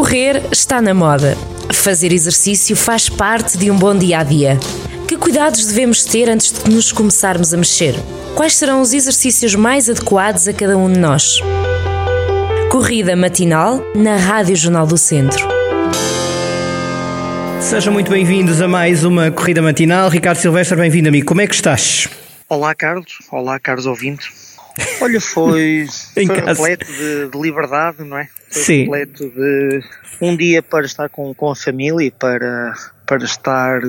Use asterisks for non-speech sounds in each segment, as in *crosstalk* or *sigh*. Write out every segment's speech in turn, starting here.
Correr está na moda. Fazer exercício faz parte de um bom dia a dia. Que cuidados devemos ter antes de nos começarmos a mexer? Quais serão os exercícios mais adequados a cada um de nós? Corrida matinal na Rádio Jornal do Centro. Sejam muito bem-vindos a mais uma corrida matinal. Ricardo Silvestre, bem-vindo amigo. Como é que estás? Olá, Carlos. Olá, caros ouvintes. Olha, foi, foi repleto de, de, liberdade, não é? Foi Sim. repleto de um dia para estar com, com a família e para, para estar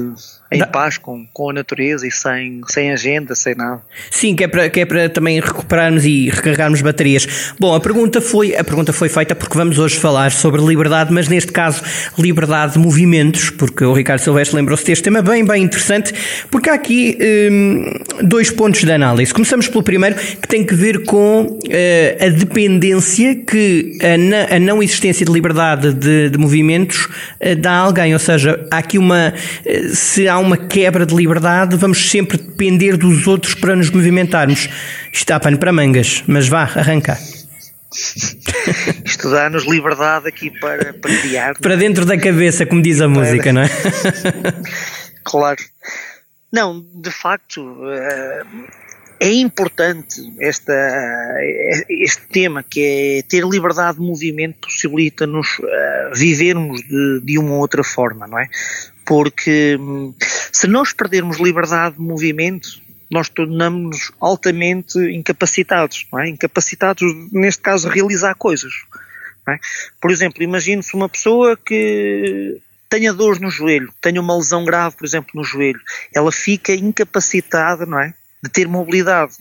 em da... paz com, com a natureza e sem, sem agenda, sem nada. Sim, que é, para, que é para também recuperarmos e recarregarmos baterias. Bom, a pergunta foi a pergunta foi feita porque vamos hoje falar sobre liberdade, mas neste caso liberdade de movimentos, porque o Ricardo Silvestre lembrou-se deste tema bem, bem interessante, porque há aqui hum, dois pontos de análise. Começamos pelo primeiro, que tem que ver com uh, a dependência que a, na, a, não existência de liberdade de, de movimentos uh, dá a alguém, ou seja, há aqui uma uh, se há uma quebra de liberdade, vamos sempre depender dos outros para nos movimentarmos. Isto dá pano para mangas, mas vá, arranca. *laughs* Isto dá-nos liberdade aqui para, para criar. para dentro da cabeça, como diz a para... música, não é? *laughs* claro. Não, de facto, é importante esta, este tema que é ter liberdade de movimento possibilita-nos vivermos de, de uma outra forma, não é? Porque hum, se nós perdermos liberdade de movimento, nós tornamos-nos altamente incapacitados, é? Incapacitados, neste caso, a realizar coisas. É? Por exemplo, imagine-se uma pessoa que tenha dores no joelho, tenha uma lesão grave, por exemplo, no joelho, ela fica incapacitada, não é? De ter mobilidade.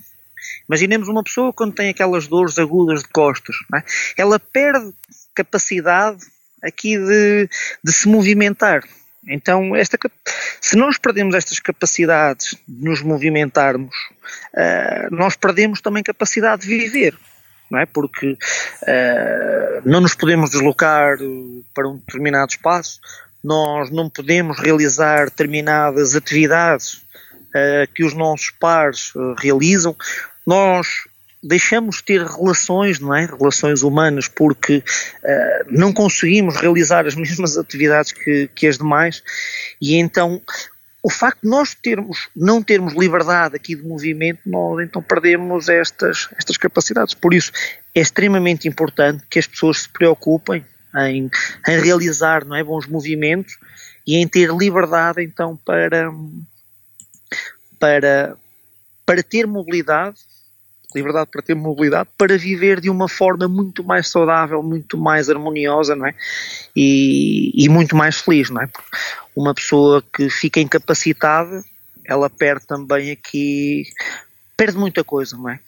Imaginemos uma pessoa quando tem aquelas dores agudas de costas, é? ela perde capacidade aqui de, de se movimentar. Então, esta, se nós perdemos estas capacidades de nos movimentarmos, uh, nós perdemos também capacidade de viver, não é? Porque uh, não nos podemos deslocar para um determinado espaço, nós não podemos realizar determinadas atividades uh, que os nossos pares realizam, nós deixamos de ter relações, não é? Relações humanas, porque uh, não conseguimos realizar as *laughs* mesmas atividades que, que as demais, e então o facto de nós termos, não termos liberdade aqui de movimento, nós então perdemos estas, estas capacidades. Por isso é extremamente importante que as pessoas se preocupem em, em realizar não é, bons movimentos e em ter liberdade então para, para, para ter mobilidade liberdade para ter mobilidade, para viver de uma forma muito mais saudável, muito mais harmoniosa, não é? E, e muito mais feliz, não é? Porque uma pessoa que fica incapacitada, ela perde também aqui, perde muita coisa, não é?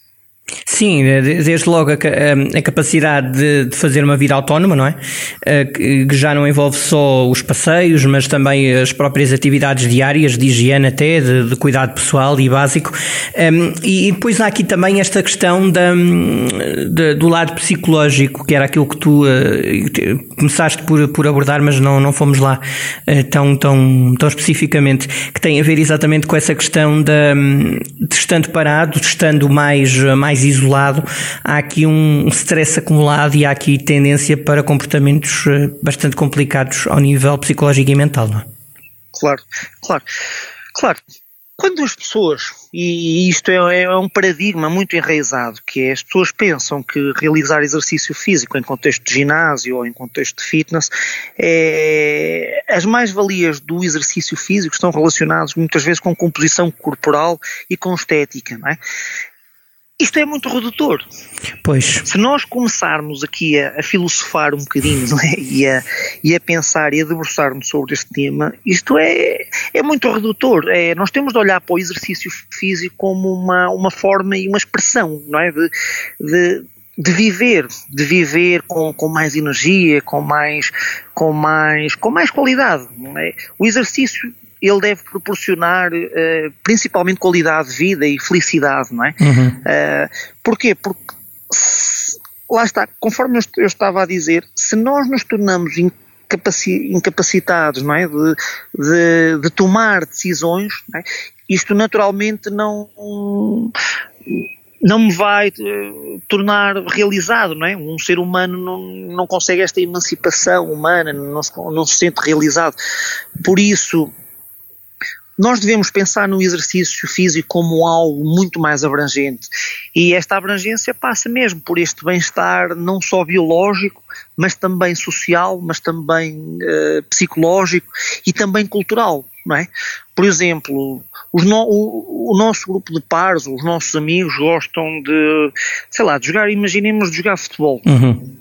Sim, desde logo a, a, capacidade de, de, fazer uma vida autónoma, não é? Eh, que, já não envolve só os passeios, mas também as próprias atividades diárias, de higiene até, de, de cuidado pessoal e básico. Um, ehm, e, depois há aqui também esta questão da, de, do lado psicológico, que era aquilo que tu uh, começaste por, por abordar, mas não, não fomos lá uh, tão, tão, tão especificamente, que tem a ver exatamente com essa questão da, de estando parado, de estando mais, mais isolado isolado, há aqui um stress acumulado e há aqui tendência para comportamentos eh, bastante complicados ao nível psicológico e mental, não é? Claro, claro, claro. Quando as pessoas, e isto é, é, um paradigma muito enraizado, que é as pessoas pensam que realizar exercício físico em contexto de ginásio ou em contexto de fitness, é, as mais-valias do exercício físico estão relacionadas muitas vezes com composição corporal e com estética, não é? Isto é muito redutor. Pois. Se nós começarmos aqui a, a filosofar um bocadinho é? e, a, e a pensar e a debruçarmos sobre este tema, isto é, é muito redutor. É, nós temos de olhar para o exercício físico como uma, uma forma e uma expressão, não é? De, de, de viver, de viver com, com mais energia, com mais, com mais, com mais qualidade. É? O exercício ele deve proporcionar uh, principalmente qualidade de vida e felicidade, não é? Uhum. Uh, porquê? Porque se, lá está, conforme eu, estava a dizer, se nós nos tornamos incapaci, incapacitados, não é? De, de, de tomar decisões, é? isto naturalmente não não me vai uh, tornar realizado, não é? Um ser humano não, não consegue esta emancipação humana, não se, não se sente realizado. Por isso, nós devemos pensar no exercício físico como algo muito mais abrangente. E esta abrangência passa mesmo por este bem-estar não só biológico, mas também social, mas também uh, psicológico e também cultural, não é? Por exemplo, no, o, o, nosso grupo de pares, os nossos amigos gostam de, sei lá, de jogar, imaginemos de jogar futebol. Uhum.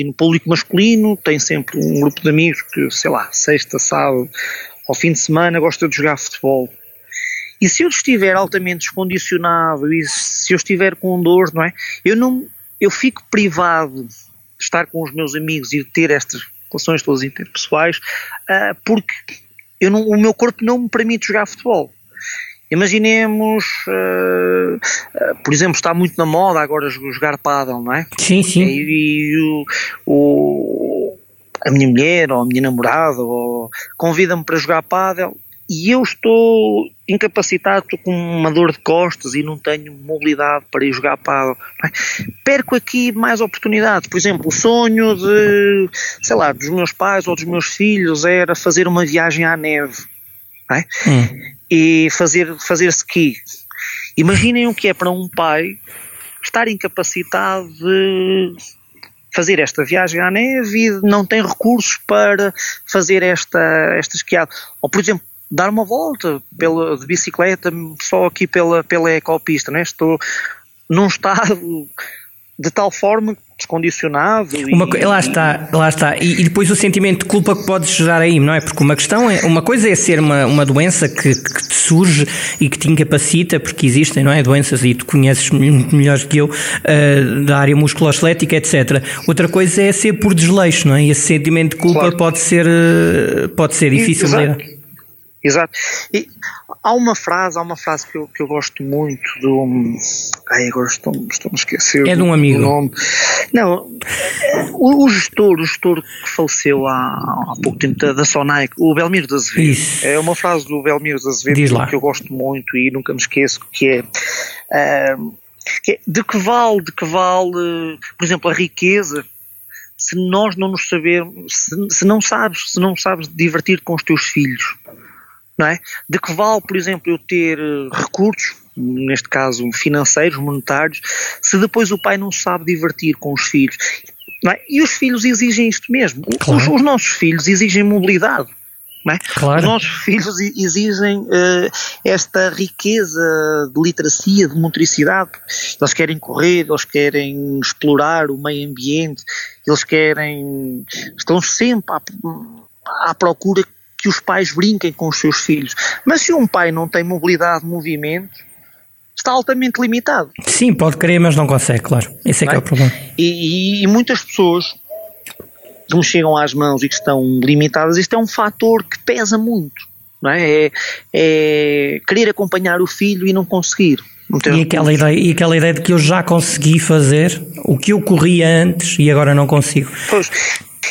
no público masculino tem sempre um grupo de amigos que, sei lá, sexta, sábado, ao fim de semana gosta de jogar futebol. E se eu estiver altamente descondicionado e se eu estiver com dor, não é? Eu não, eu fico privado de estar com os meus amigos e de ter estas relações todas interpessoais, uh, porque eu não, o meu corpo não me permite jogar futebol. Imaginemos, uh, uh, por exemplo, está muito na moda agora jogar paddle, não é? Sim, sim. E, e o, o, a minha mulher ou a minha namorada convida-me para jogar paddle e eu estou incapacitado, estou com uma dor de costas e não tenho mobilidade para ir jogar paddle. É? Perco aqui mais oportunidades. Por exemplo, o sonho de, sei lá, dos meus pais ou dos meus filhos era fazer uma viagem à neve é? hum. e fazer, fazer ski. Imaginem o que é para um pai estar incapacitado de fazer esta viagem à neve e não tem recursos para fazer esta, esta esquiada. Ou, por exemplo, dar uma volta pela, de bicicleta só aqui pela, pela ecopista, né? estou num *laughs* estado de tal forma descondicionado. Uma, e, lá está, lá está. E, e, depois o sentimento de culpa que podes gerar aí, não é? Porque uma questão é, uma coisa é ser uma, uma doença que, que te surge e que te incapacita, porque existem, não é? Doenças e tu conheces muito melhor que eu, uh, da área musculoesquelética, etc. Outra coisa é ser por desleixo, não é? E esse sentimento de culpa claro. pode ser, uh, pode ser difícil de lidar. Exato. E há uma frase, há uma frase que eu, que eu gosto muito do. Ai, agora estou, estou a esquecer. É de um amigo. Nome. Não, o, o, gestor, o gestor que faleceu há, há pouco tempo da, da Sonai, o Belmiro de Azevedo. Isso. É uma frase do Belmiro de Azevedo que eu gosto muito e nunca me esqueço, que é. Uh, que é de que vale, de que vale, por exemplo, a riqueza se nós não nos sabermos, se, se não sabes, se não sabes divertir com os teus filhos, não é? De que vale, por exemplo, eu ter eh, recursos, neste caso financeiros, monetários, se depois o pai não sabe divertir com os filhos. É? E os filhos exigem isto mesmo. Claro. Os, os, nossos filhos exigem mobilidade. É? Claro. Os nossos filhos exigem uh, esta riqueza de literacia, de motricidade. Eles querem correr, eles querem explorar o meio ambiente, eles querem. estão sempre à, à procura que os pais brinquem com os seus filhos. Mas se um pai não tem mobilidade de movimento, está altamente limitado. Sim, pode querer, mas não consegue, claro. Esse é que é, é o problema. E, e, e, muitas pessoas que me chegam às mãos e que estão limitadas, isto é um fator que pesa muito. Não é? é, é querer acompanhar o filho e não conseguir. e aquela, ideia, e aquela ideia de que eu já consegui fazer o que eu corria antes e agora não consigo. Pois,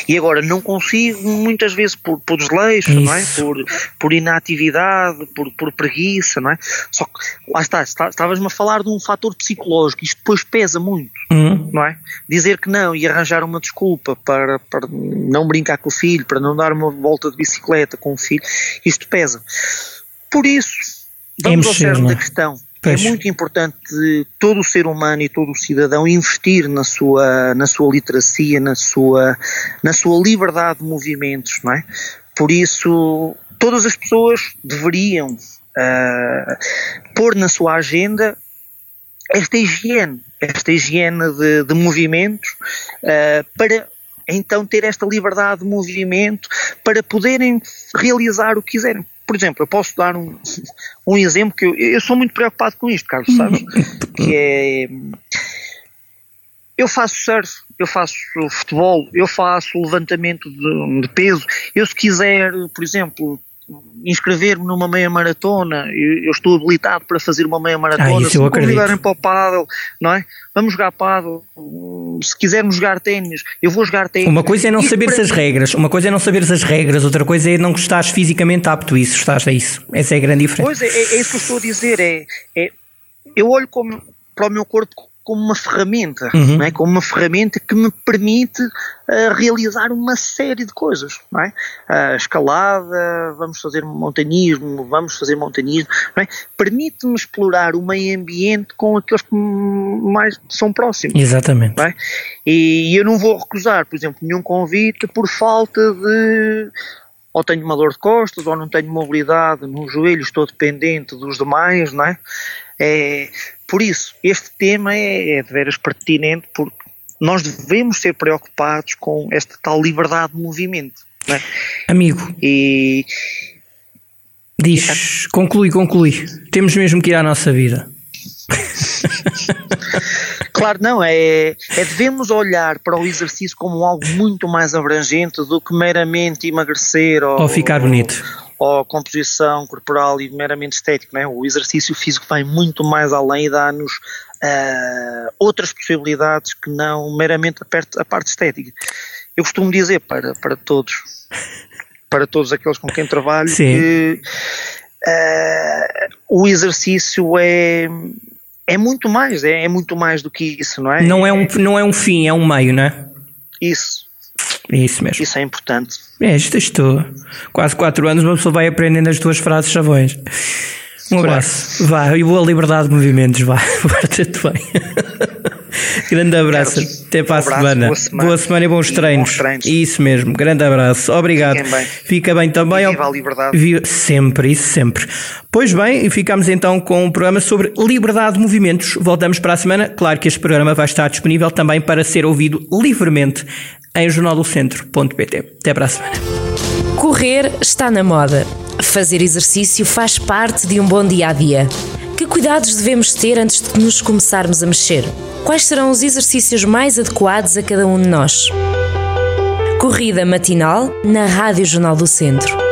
e agora não consigo, muitas vezes por, por desleixo, não é? Por, por inatividade, por, por preguiça, não é? Só que, lá está, estavas-me a falar de um fator psicológico, isto depois pesa muito, uhum. não é? Dizer que não e arranjar uma desculpa para, para não brincar com o filho, para não dar uma volta de bicicleta com o filho, isto pesa. Por isso, vamos é ao cerne da questão Pois. É muito importante todo o ser humano e todo o cidadão investir na sua, na sua literacia, na sua, na sua liberdade de movimentos, não é? Por isso, todas as pessoas deveriam uh, pôr na sua agenda esta higiene, esta higiene de, de movimentos, uh, para então ter esta liberdade de movimento, para poderem realizar o que quiserem por exemplo, eu posso dar um, um exemplo que eu, eu sou muito preocupado com isto, Carlos, sabes? *laughs* que é. Eu faço surf, eu faço futebol, eu faço levantamento de, de peso. Eu, se quiser, por exemplo, inscrever-me numa meia maratona, eu, eu, estou habilitado para fazer uma meia maratona, ah, se me convidarem para o paddle, não é? Vamos jogar paddle, se quisermos jogar ténis, eu vou jogar ténis. Uma coisa é não saber as regras, uma coisa é não saber as regras, outra coisa é não estares fisicamente apto a isso, estás a isso. Essa é a grande diferença. Pois é, é, é isso que eu estou a dizer, é, é eu olho como para o meu corpo como uma ferramenta, uhum. não é? como uma ferramenta que me permite uh, realizar uma série de coisas, não é? Uh, escalada, vamos fazer montanismo, vamos fazer montanismo, é? permite-me explorar o meio ambiente com aqueles que mais são próximos. Exatamente. É? E eu não vou recusar, por exemplo, nenhum convite por falta de ou tenho uma dor de costas, ou não tenho mobilidade no joelho, estou dependente dos demais, não é? é por isso, este tema é, é de veras pertinente porque nós devemos ser preocupados com esta tal liberdade de movimento. É? Amigo. E. Diz, conclui, conclui. Temos mesmo que ir à nossa vida. *laughs* claro, não, é, é devemos olhar para o exercício como algo muito mais abrangente do que meramente emagrecer ou, ou ficar bonito ou composição corporal e meramente estético. Não é? O exercício físico vai muito mais além e dá-nos uh, outras possibilidades que não meramente a parte, a parte estética. Eu costumo dizer para, para todos, para todos aqueles com quem trabalho, Sim. que uh, o exercício é, é muito mais, é, é, muito mais do que isso, não é? Não é um, não é um fim, é um meio, não é? Isso, é isso mesmo. Isso é importante. É, isto estou. Quase 4 anos, uma pessoa vai aprendendo as tuas frases chavões. Um abraço. Vá, e boa liberdade de movimentos, vá. *laughs* Porta-te bem. Grande abraço. Até para um a semana. Boa semana. Boa semana e bons, e treinos. bons treinos. Isso mesmo. Grande abraço. Obrigado. Bem. Fica bem também. E viva a liberdade. Viva... Sempre, isso sempre. Pois bem, e ficamos então com um programa sobre liberdade de movimentos. Voltamos para a semana. Claro que este programa vai estar disponível também para ser ouvido livremente em jornaldocentro.pt. Até para a semana. Correr está na moda. Fazer exercício faz parte de um bom dia a dia. Que cuidados devemos ter antes de nos começarmos a mexer? Quais serão os exercícios mais adequados a cada um de nós? Corrida matinal na Rádio Jornal do Centro.